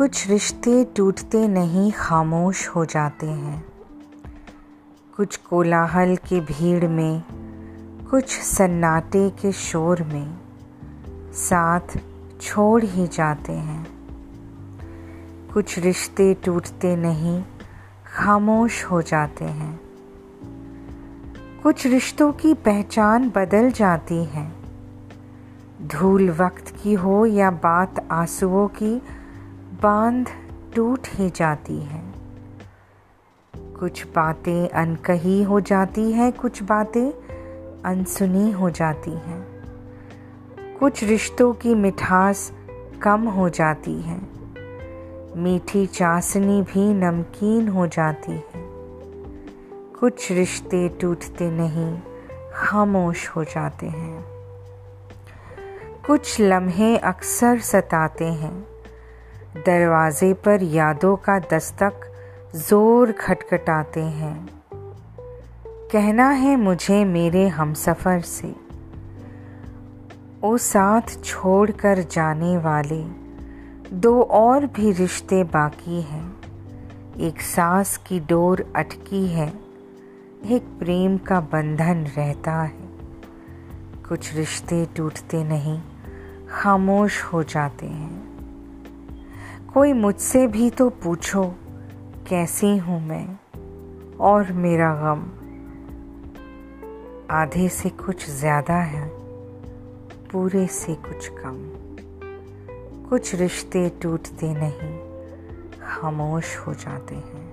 कुछ रिश्ते टूटते नहीं, खामोश हो जाते हैं। कुछ कोलाहल की भीड़ में, कुछ सन्नाटे के शोर में, साथ छोड़ ही जाते हैं। कुछ रिश्ते टूटते नहीं, खामोश हो जाते हैं। कुछ रिश्तों की पहचान बदल जाती है। धूल वक्त की हो या बात आंसुओं की बाँध टूट ही जाती है। कुछ बातें अनकही हो जाती हैं, कुछ बातें अनसुनी हो जाती हैं। कुछ रिश्तों की मिठास कम हो जाती है। मीठी चाशनी भी नमकीन हो जाती है। कुछ रिश्ते टूटते नहीं, खामोश हो जाते हैं। कुछ लम्हे अक्सर सताते हैं। दरवाजे पर यादों का दस्तक ज़ोर खटखटाते हैं। कहना है मुझे मेरे हमसफ़र से। ओ साथ छोड़कर जाने वाले दो और भी रिश्ते बाकी हैं। एक सांस की डोर अटकी है, एक प्रेम का बंधन रहता है। कुछ रिश्ते टूटते नहीं, खामोश हो जाते हैं। कोई मुझसे भी तो पूछो, कैसी हूँ मैं? और मेरा गम, आधे से कुछ ज़्यादा है, पूरे से कुछ कम। कुछ रिश्ते टूटते नहीं, खामोश हो जाते हैं।